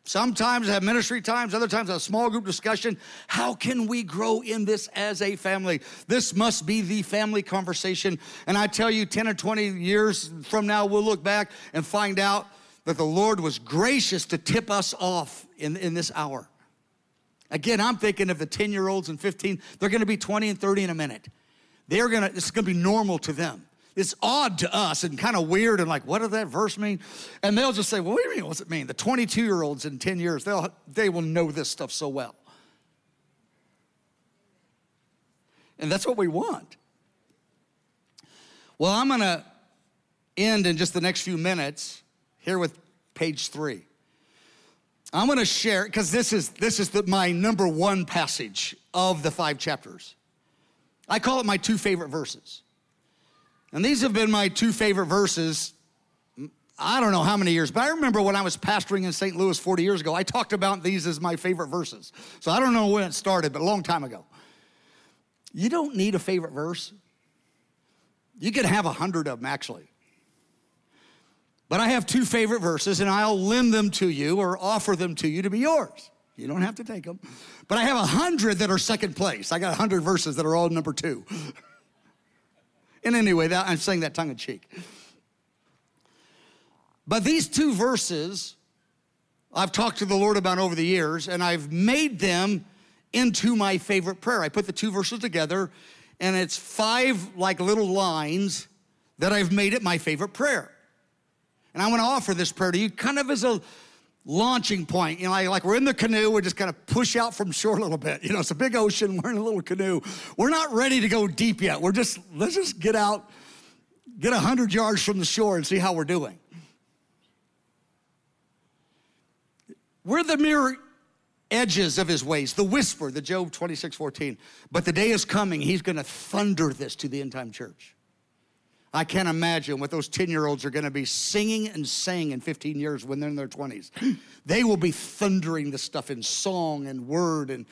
S2: sometimes have ministry times, other times a small group discussion. How can we grow in this as a family? This must be the family conversation. And I tell you, 10 or 20 years from now, we'll look back and find out that the Lord was gracious to tip us off in, in this hour. Again, I'm thinking of the 10 year olds and 15, they're gonna be 20 and 30 in a minute. They're gonna, this is gonna be normal to them. It's odd to us and kind of weird and like, what does that verse mean? And they'll just say, well, what do you mean? What's it mean? The 22 year olds in 10 years, they'll, they will know this stuff so well. And that's what we want. Well, I'm gonna end in just the next few minutes here with page three. I'm going to share because this is this is the, my number one passage of the five chapters. I call it my two favorite verses. And these have been my two favorite verses I don't know how many years, but I remember when I was pastoring in St. Louis 40 years ago, I talked about these as my favorite verses. So I don't know when it started, but a long time ago. You don't need a favorite verse. You can have a hundred of them actually. But I have two favorite verses, and I'll lend them to you or offer them to you to be yours. You don't have to take them. But I have a hundred that are second place. I got a hundred verses that are all number two. and anyway, that, I'm saying that tongue in cheek. But these two verses, I've talked to the Lord about over the years, and I've made them into my favorite prayer. I put the two verses together, and it's five like little lines that I've made it my favorite prayer. And I want to offer this prayer to you kind of as a launching point. You know, like, like we're in the canoe, we're just kind of push out from shore a little bit. You know, it's a big ocean, we're in a little canoe. We're not ready to go deep yet. We're just, let's just get out, get 100 yards from the shore and see how we're doing. We're the mere edges of his ways, the whisper, the Job 26, 14. But the day is coming, he's going to thunder this to the end time church. I can't imagine what those 10 year olds are going to be singing and saying in 15 years when they're in their 20s. They will be thundering this stuff in song and word, and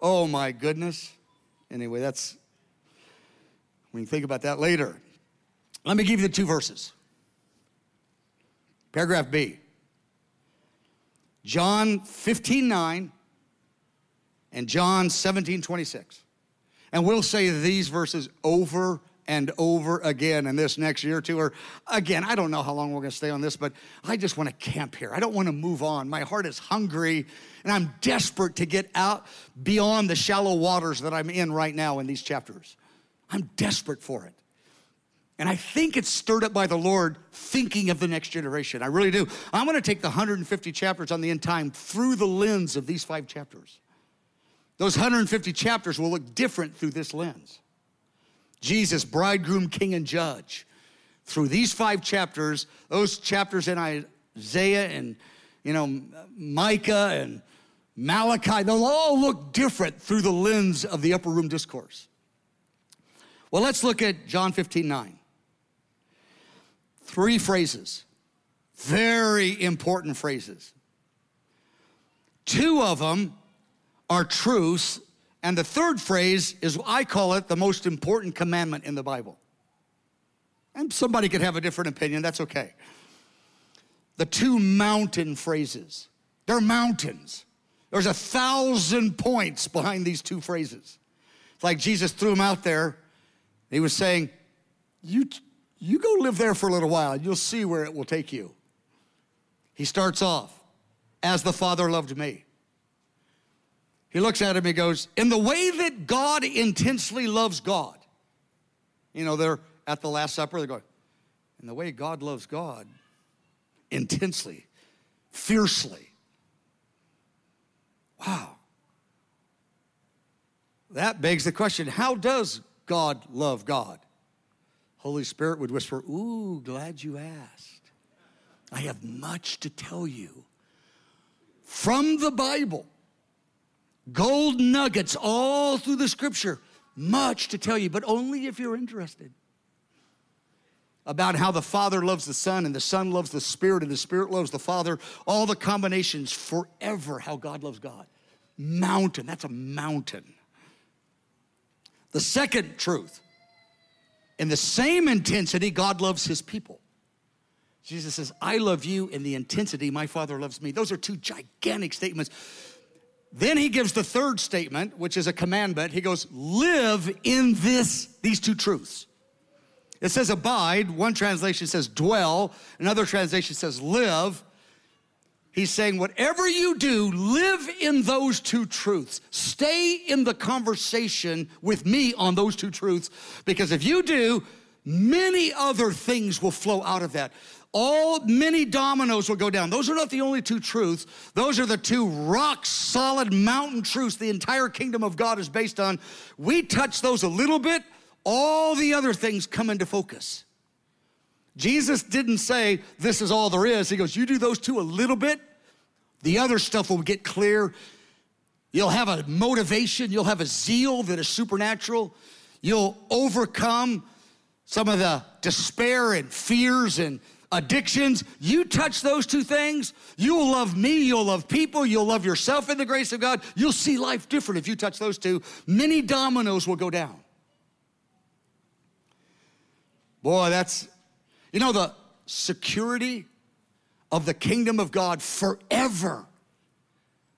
S2: oh my goodness. Anyway, that's, we can think about that later. Let me give you the two verses. Paragraph B. John 15, 9 and John 17, 26. And we'll say these verses over and over again in this next year. Or again, I don't know how long we're going to stay on this, but I just want to camp here. I don't want to move on. My heart is hungry and I'm desperate to get out beyond the shallow waters that I'm in right now in these chapters. I'm desperate for it. And I think it's stirred up by the Lord thinking of the next generation. I really do. I'm going to take the 150 chapters on the end time through the lens of these five chapters. Those 150 chapters will look different through this lens. Jesus, bridegroom, king, and judge. Through these five chapters, those chapters in Isaiah and you know Micah and Malachi, they'll all look different through the lens of the upper room discourse. Well, let's look at John 15, 9. Three phrases, very important phrases. Two of them are truths, and the third phrase is, I call it the most important commandment in the Bible. And somebody could have a different opinion, that's okay. The two mountain phrases, they're mountains. There's a thousand points behind these two phrases. It's like Jesus threw them out there. He was saying, you, you go live there for a little while, you'll see where it will take you. He starts off, as the Father loved me. He looks at him, he goes, In the way that God intensely loves God. You know, they're at the Last Supper, they're going, In the way God loves God, intensely, fiercely. Wow. That begs the question how does God love God? Holy Spirit would whisper, Ooh, glad you asked. I have much to tell you from the Bible. Gold nuggets all through the scripture. Much to tell you, but only if you're interested. About how the Father loves the Son and the Son loves the Spirit and the Spirit loves the Father. All the combinations forever, how God loves God. Mountain, that's a mountain. The second truth in the same intensity, God loves his people. Jesus says, I love you in the intensity my Father loves me. Those are two gigantic statements. Then he gives the third statement, which is a commandment. He goes, Live in this, these two truths. It says abide, one translation says dwell, another translation says live. He's saying, whatever you do, live in those two truths. Stay in the conversation with me on those two truths, because if you do, many other things will flow out of that. All many dominoes will go down. Those are not the only two truths. Those are the two rock solid mountain truths the entire kingdom of God is based on. We touch those a little bit, all the other things come into focus. Jesus didn't say, This is all there is. He goes, You do those two a little bit, the other stuff will get clear. You'll have a motivation, you'll have a zeal that is supernatural. You'll overcome some of the despair and fears and addictions. You touch those two things, you'll love me, you'll love people, you'll love yourself in the grace of God. You'll see life different if you touch those two. Many dominoes will go down. Boy, that's you know, the security of the kingdom of God forever.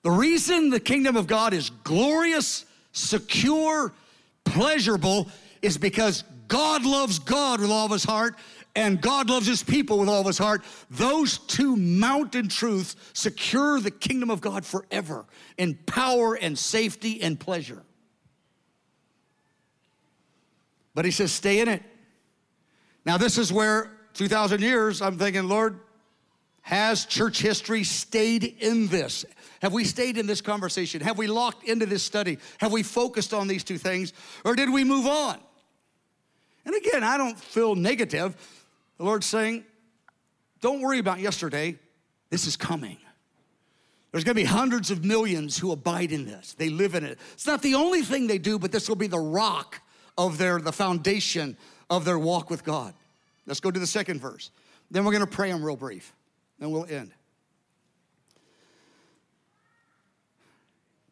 S2: The reason the kingdom of God is glorious, secure, pleasurable is because God loves God with all of his heart and God loves his people with all of his heart. Those two mountain truths secure the kingdom of God forever in power and safety and pleasure. But he says, stay in it. Now, this is where 2,000 years, I'm thinking, Lord, has church history stayed in this? Have we stayed in this conversation? Have we locked into this study? Have we focused on these two things? Or did we move on? And again, I don't feel negative. The Lord's saying, don't worry about yesterday. This is coming. There's going to be hundreds of millions who abide in this. They live in it. It's not the only thing they do, but this will be the rock of their the foundation of their walk with God. Let's go to the second verse. Then we're going to pray them real brief. Then we'll end.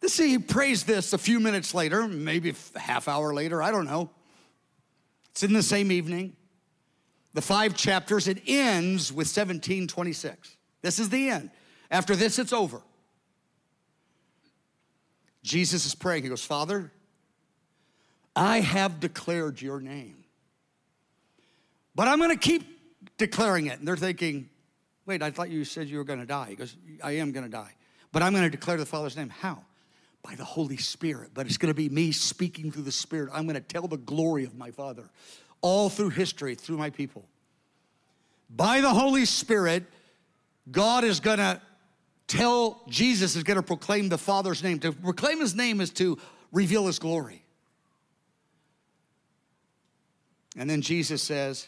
S2: Let's see, he prays this a few minutes later, maybe a half hour later, I don't know. It's in the same evening. The five chapters, it ends with 1726. This is the end. After this, it's over. Jesus is praying. He goes, Father, I have declared your name. But I'm going to keep declaring it. And they're thinking, wait, I thought you said you were going to die. He goes, I am going to die. But I'm going to declare the Father's name. How? By the Holy Spirit. But it's going to be me speaking through the Spirit. I'm going to tell the glory of my Father all through history, through my people. By the Holy Spirit, God is going to tell, Jesus is going to proclaim the Father's name. To proclaim his name is to reveal his glory. And then Jesus says,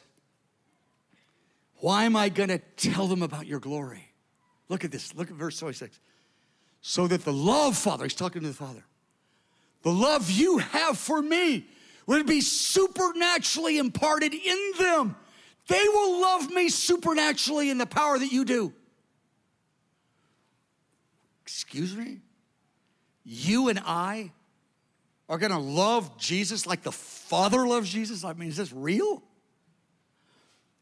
S2: Why am I going to tell them about your glory? Look at this. Look at verse 26. So that the love, Father, he's talking to the Father, the love you have for me would be supernaturally imparted in them. They will love me supernaturally in the power that you do. Excuse me? You and I are gonna love Jesus like the Father loves Jesus? I mean, is this real?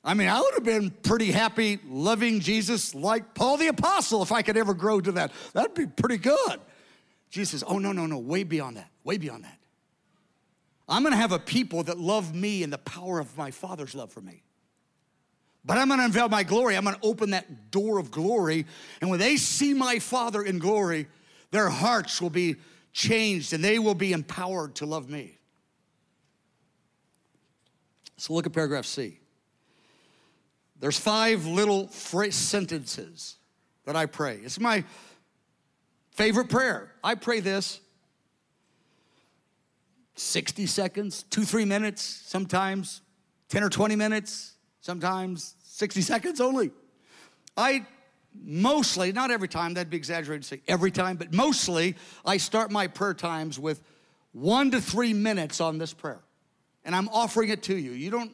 S2: I mean, I would have been pretty happy loving Jesus like Paul the Apostle if I could ever grow to that. That'd be pretty good. Jesus says, Oh, no, no, no, way beyond that, way beyond that. I'm gonna have a people that love me in the power of my Father's love for me. But I'm gonna unveil my glory. I'm gonna open that door of glory. And when they see my Father in glory, their hearts will be changed and they will be empowered to love me. So look at paragraph C. There's five little sentences that I pray. It's my favorite prayer. I pray this 60 seconds, two, three minutes, sometimes 10 or 20 minutes, sometimes 60 seconds only. I mostly, not every time, that'd be exaggerated to say every time, but mostly I start my prayer times with one to three minutes on this prayer. And I'm offering it to you. You don't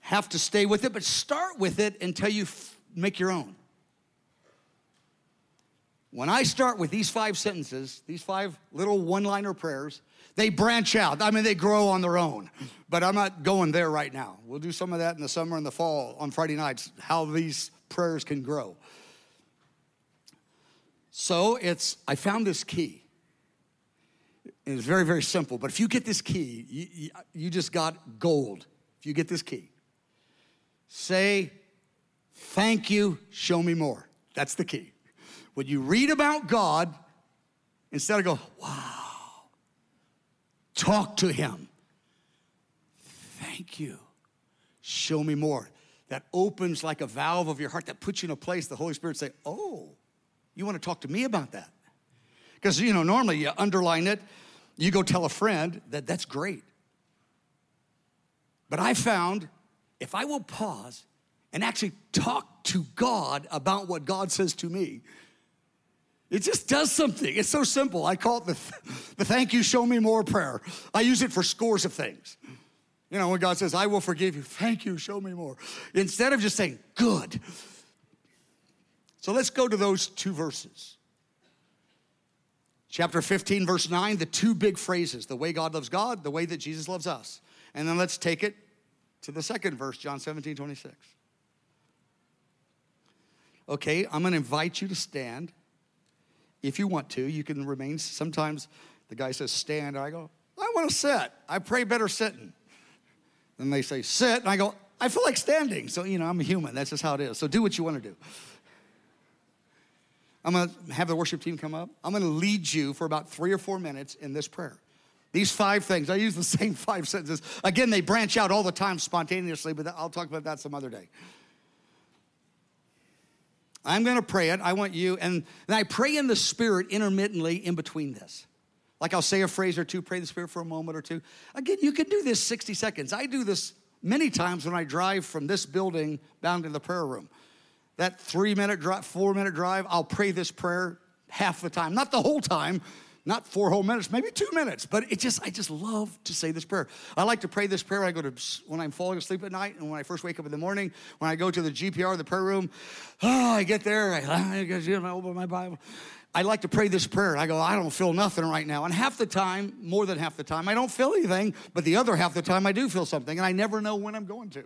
S2: have to stay with it, but start with it until you f- make your own. When I start with these five sentences, these five little one liner prayers, they branch out. I mean, they grow on their own, but I'm not going there right now. We'll do some of that in the summer and the fall on Friday nights, how these prayers can grow. So it's, I found this key. It's very, very simple, but if you get this key, you, you, you just got gold. If you get this key, say, Thank you, show me more. That's the key. When you read about God, instead of go, wow, talk to him. Thank you. Show me more. That opens like a valve of your heart that puts you in a place the Holy Spirit say, oh, you want to talk to me about that? Because, you know, normally you underline it, you go tell a friend that that's great. But I found if I will pause and actually talk to God about what God says to me, it just does something. It's so simple. I call it the, the thank you, show me more prayer. I use it for scores of things. You know, when God says, I will forgive you, thank you, show me more. Instead of just saying, good. So let's go to those two verses. Chapter 15, verse 9, the two big phrases the way God loves God, the way that Jesus loves us. And then let's take it to the second verse, John 17, 26. Okay, I'm gonna invite you to stand. If you want to, you can remain. Sometimes the guy says stand, I go, I wanna sit. I pray better sitting. Then they say sit, and I go, I feel like standing. So, you know, I'm a human. That's just how it is. So do what you wanna do. I'm gonna have the worship team come up. I'm gonna lead you for about three or four minutes in this prayer. These five things, I use the same five sentences. Again, they branch out all the time spontaneously, but I'll talk about that some other day. I'm gonna pray it. I want you, and, and I pray in the Spirit intermittently in between this. Like I'll say a phrase or two, pray the Spirit for a moment or two. Again, you can do this 60 seconds. I do this many times when I drive from this building down to the prayer room. That three minute drive, four minute drive, I'll pray this prayer half the time. Not the whole time, not four whole minutes, maybe two minutes, but it just, I just love to say this prayer. I like to pray this prayer when I go to, when I'm falling asleep at night and when I first wake up in the morning, when I go to the GPR, the prayer room, oh, I get there, I, I open my Bible. I like to pray this prayer. I go, I don't feel nothing right now. And half the time, more than half the time, I don't feel anything, but the other half the time, I do feel something, and I never know when I'm going to.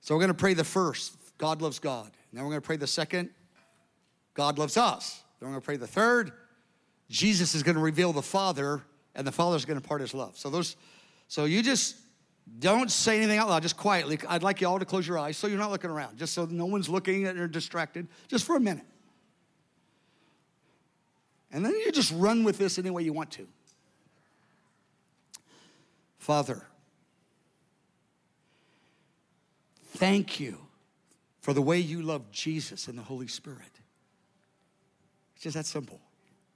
S2: So we're going to pray the first, God loves God. Then we're going to pray the second, God loves us. Then we're going to pray the third, Jesus is going to reveal the Father, and the Father is going to part his love. So those, so you just don't say anything out loud, just quietly. I'd like you all to close your eyes so you're not looking around, just so no one's looking and you're distracted, just for a minute. And then you just run with this any way you want to. Father, thank you for the way you love Jesus and the Holy Spirit. It's just that simple.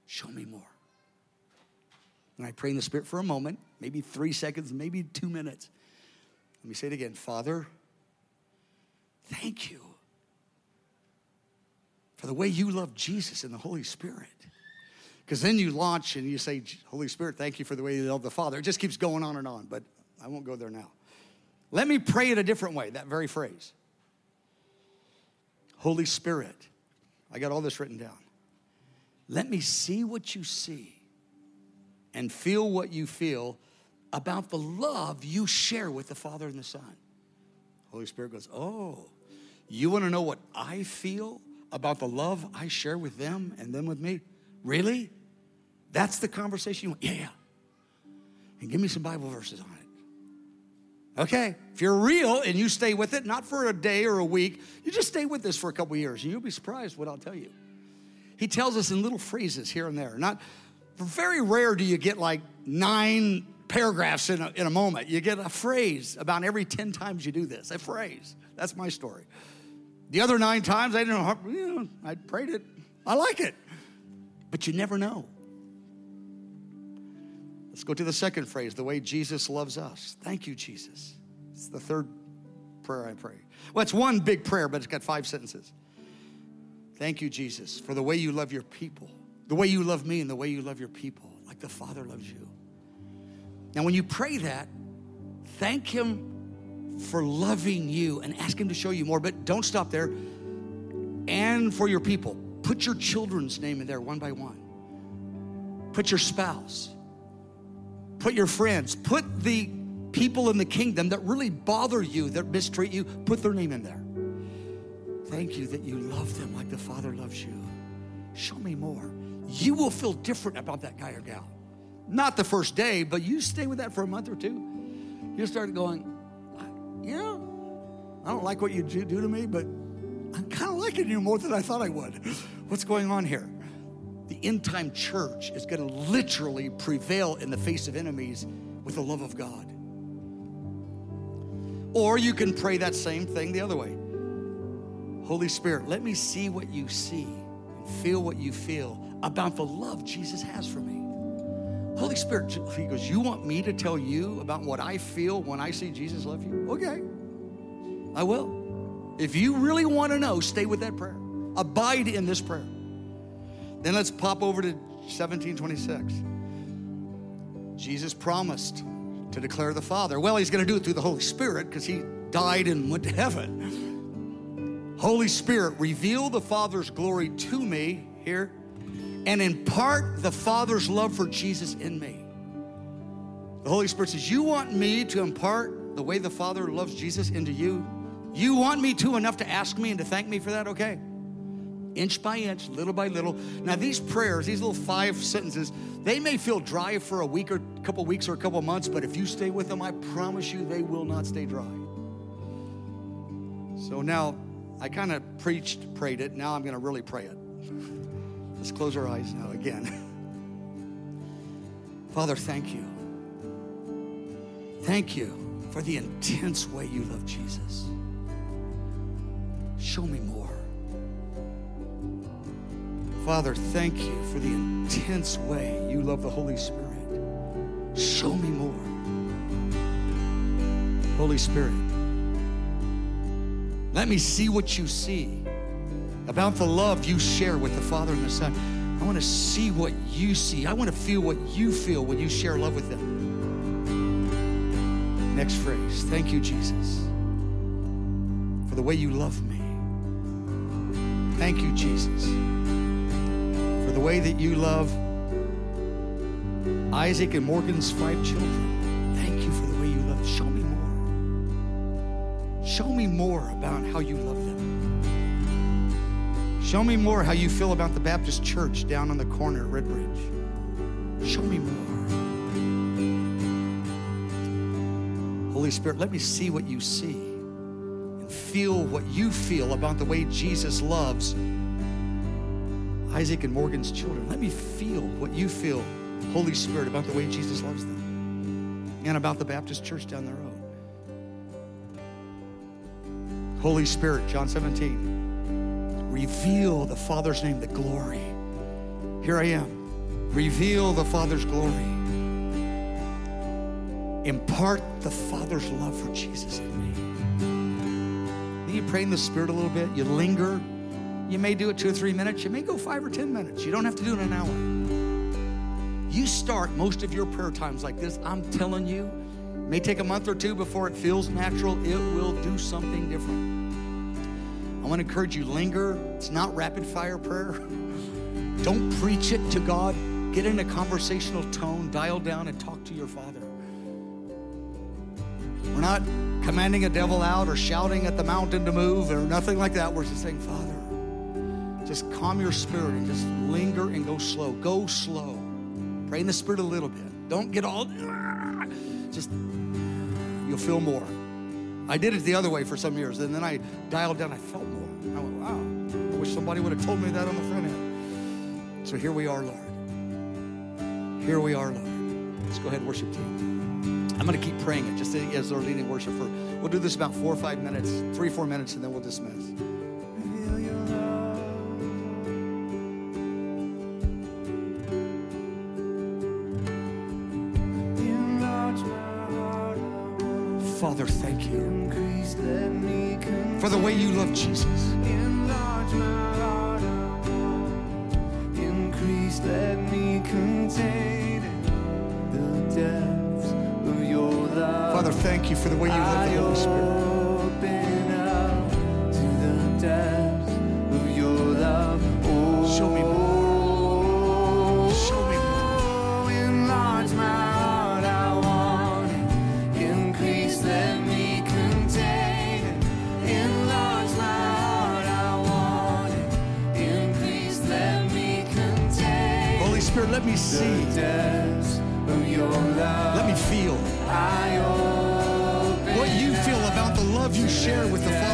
S2: Show me more. And I pray in the Spirit for a moment, maybe three seconds, maybe two minutes. Let me say it again Father, thank you for the way you love Jesus and the Holy Spirit. Because then you launch and you say, Holy Spirit, thank you for the way you love the Father. It just keeps going on and on, but I won't go there now. Let me pray it a different way, that very phrase. Holy Spirit, I got all this written down. Let me see what you see and feel what you feel about the love you share with the Father and the Son. Holy Spirit goes, Oh, you want to know what I feel about the love I share with them and them with me? Really? That's the conversation you want? Yeah, yeah. And give me some Bible verses on it. Okay, if you're real and you stay with it, not for a day or a week, you just stay with this for a couple years and you'll be surprised what I'll tell you. He tells us in little phrases here and there. Not very rare do you get like nine paragraphs in a, in a moment. You get a phrase about every 10 times you do this, a phrase. That's my story. The other nine times, I didn't know, you know, I prayed it. I like it. But you never know. Let's go to the second phrase the way Jesus loves us. Thank you, Jesus. It's the third prayer I pray. Well, it's one big prayer, but it's got five sentences. Thank you, Jesus, for the way you love your people, the way you love me, and the way you love your people, like the Father loves you. Now, when you pray that, thank Him for loving you and ask Him to show you more, but don't stop there. And for your people, put your children's name in there one by one. Put your spouse, put your friends, put the people in the kingdom that really bother you, that mistreat you, put their name in there. Thank you that you love them like the Father loves you. Show me more. You will feel different about that guy or gal. Not the first day, but you stay with that for a month or two. You start going, yeah, I don't like what you do to me, but I'm kind of liking you more than I thought I would. What's going on here? The end time church is going to literally prevail in the face of enemies with the love of God. Or you can pray that same thing the other way. Holy Spirit, let me see what you see and feel what you feel about the love Jesus has for me. Holy Spirit, he goes, You want me to tell you about what I feel when I see Jesus love you? Okay, I will. If you really want to know, stay with that prayer. Abide in this prayer. Then let's pop over to 1726. Jesus promised to declare the Father. Well, he's going to do it through the Holy Spirit because he died and went to heaven. Holy Spirit, reveal the Father's glory to me here and impart the Father's love for Jesus in me. The Holy Spirit says, You want me to impart the way the Father loves Jesus into you? You want me to enough to ask me and to thank me for that? Okay. Inch by inch, little by little. Now, these prayers, these little five sentences, they may feel dry for a week or a couple weeks or a couple months, but if you stay with them, I promise you they will not stay dry. So now, I kind of preached, prayed it. Now I'm going to really pray it. Let's close our eyes now again. Father, thank you. Thank you for the intense way you love Jesus. Show me more. Father, thank you for the intense way you love the Holy Spirit. Show me more. Holy Spirit, let me see what you see about the love you share with the Father and the Son. I want to see what you see. I want to feel what you feel when you share love with them. Next phrase. Thank you, Jesus, for the way you love me. Thank you, Jesus, for the way that you love Isaac and Morgan's five children. Show me more about how you love them. Show me more how you feel about the Baptist church down on the corner at Red Bridge. Show me more. Holy Spirit, let me see what you see and feel what you feel about the way Jesus loves Isaac and Morgan's children. Let me feel what you feel, Holy Spirit, about the way Jesus loves them and about the Baptist church down the road. Holy Spirit, John 17, reveal the Father's name, the glory. Here I am. Reveal the Father's glory. Impart the Father's love for Jesus in me. Then you pray in the Spirit a little bit. You linger. You may do it two or three minutes. You may go five or 10 minutes. You don't have to do it in an hour. You start most of your prayer times like this. I'm telling you, it may take a month or two before it feels natural. It will do something different. I want to encourage you, linger. It's not rapid fire prayer. Don't preach it to God. Get in a conversational tone, dial down, and talk to your Father. We're not commanding a devil out or shouting at the mountain to move or nothing like that. We're just saying, Father, just calm your spirit and just linger and go slow. Go slow. Pray in the spirit a little bit. Don't get all, just, you'll feel more. I did it the other way for some years, and then I dialed down. I felt more. I went, wow. I wish somebody would have told me that on the front end. So here we are, Lord. Here we are, Lord. Let's go ahead and worship team. I'm going to keep praying it just as they're leading worship for. We'll do this about four or five minutes, three, four minutes, and then we'll dismiss.
S1: Love
S2: Jesus.
S1: Enlarge my heart, I increase, let me contain. The depths of your love.
S2: Father, thank you for the way you love the Holy Spirit. See.
S1: of your love.
S2: Let me feel
S1: I
S2: what you feel about the love you share with the Father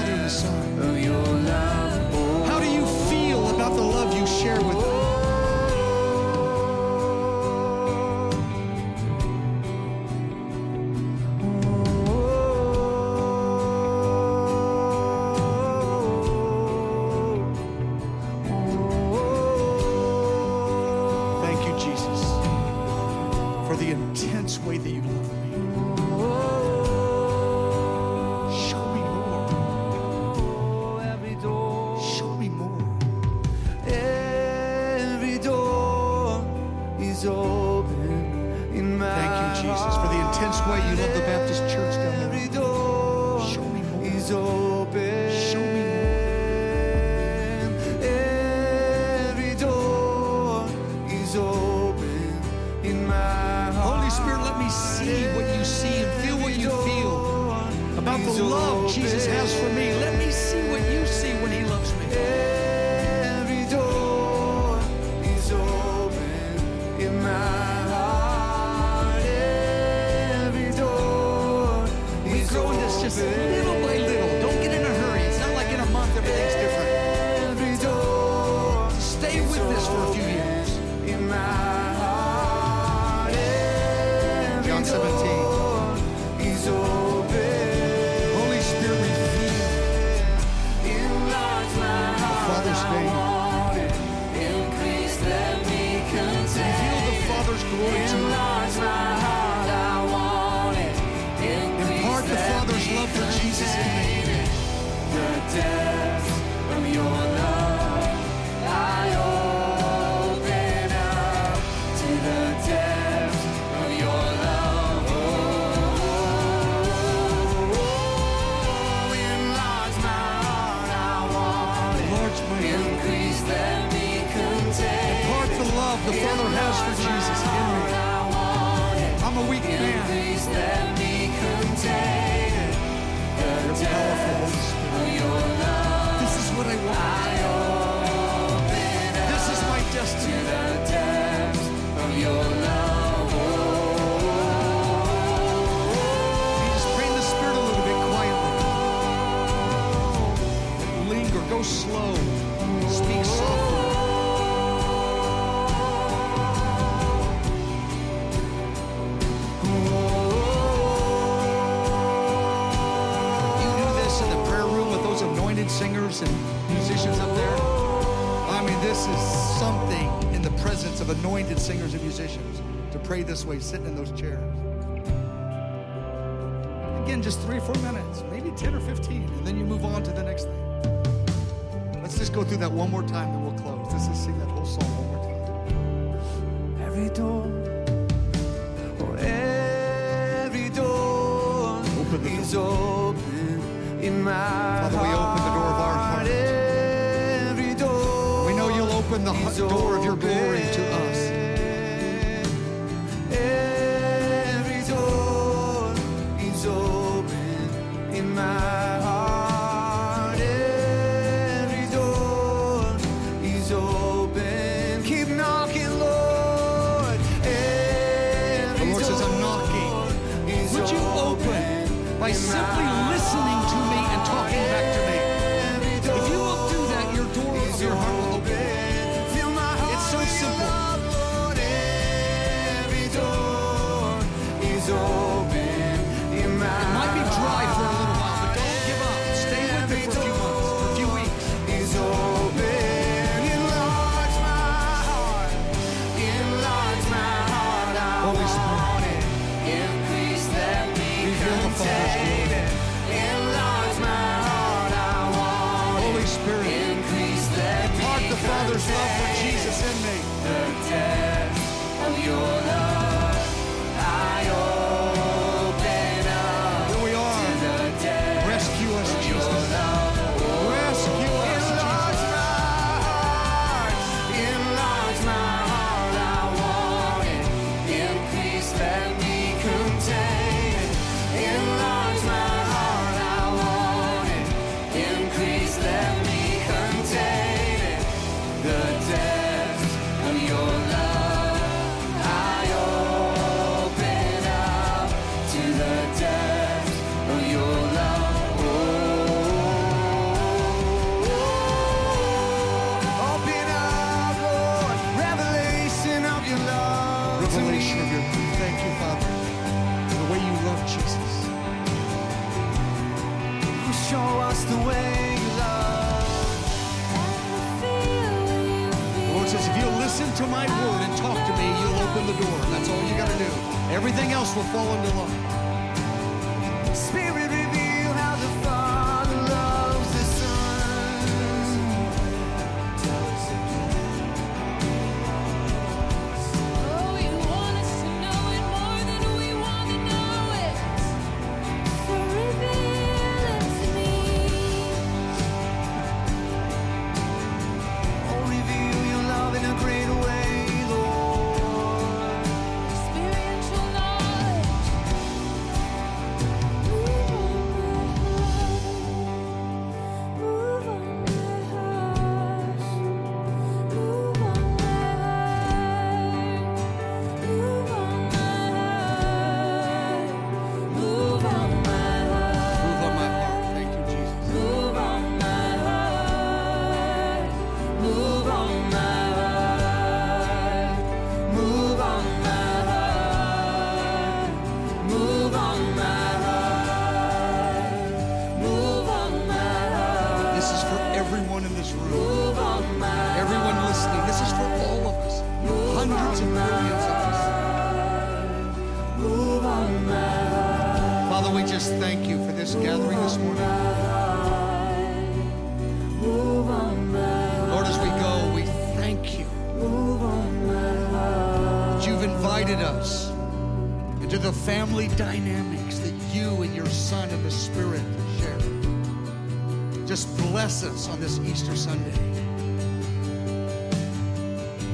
S2: Us
S3: on
S2: this Easter Sunday.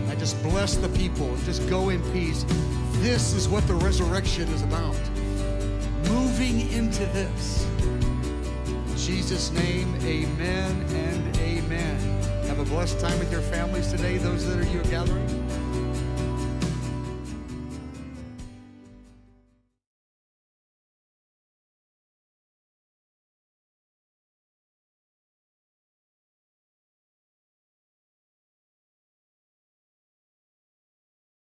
S2: I just bless the people. Just go in peace. This is what the resurrection is about. Moving into this. In Jesus' name, amen and amen. Have a blessed time with your families today, those that are here gathering.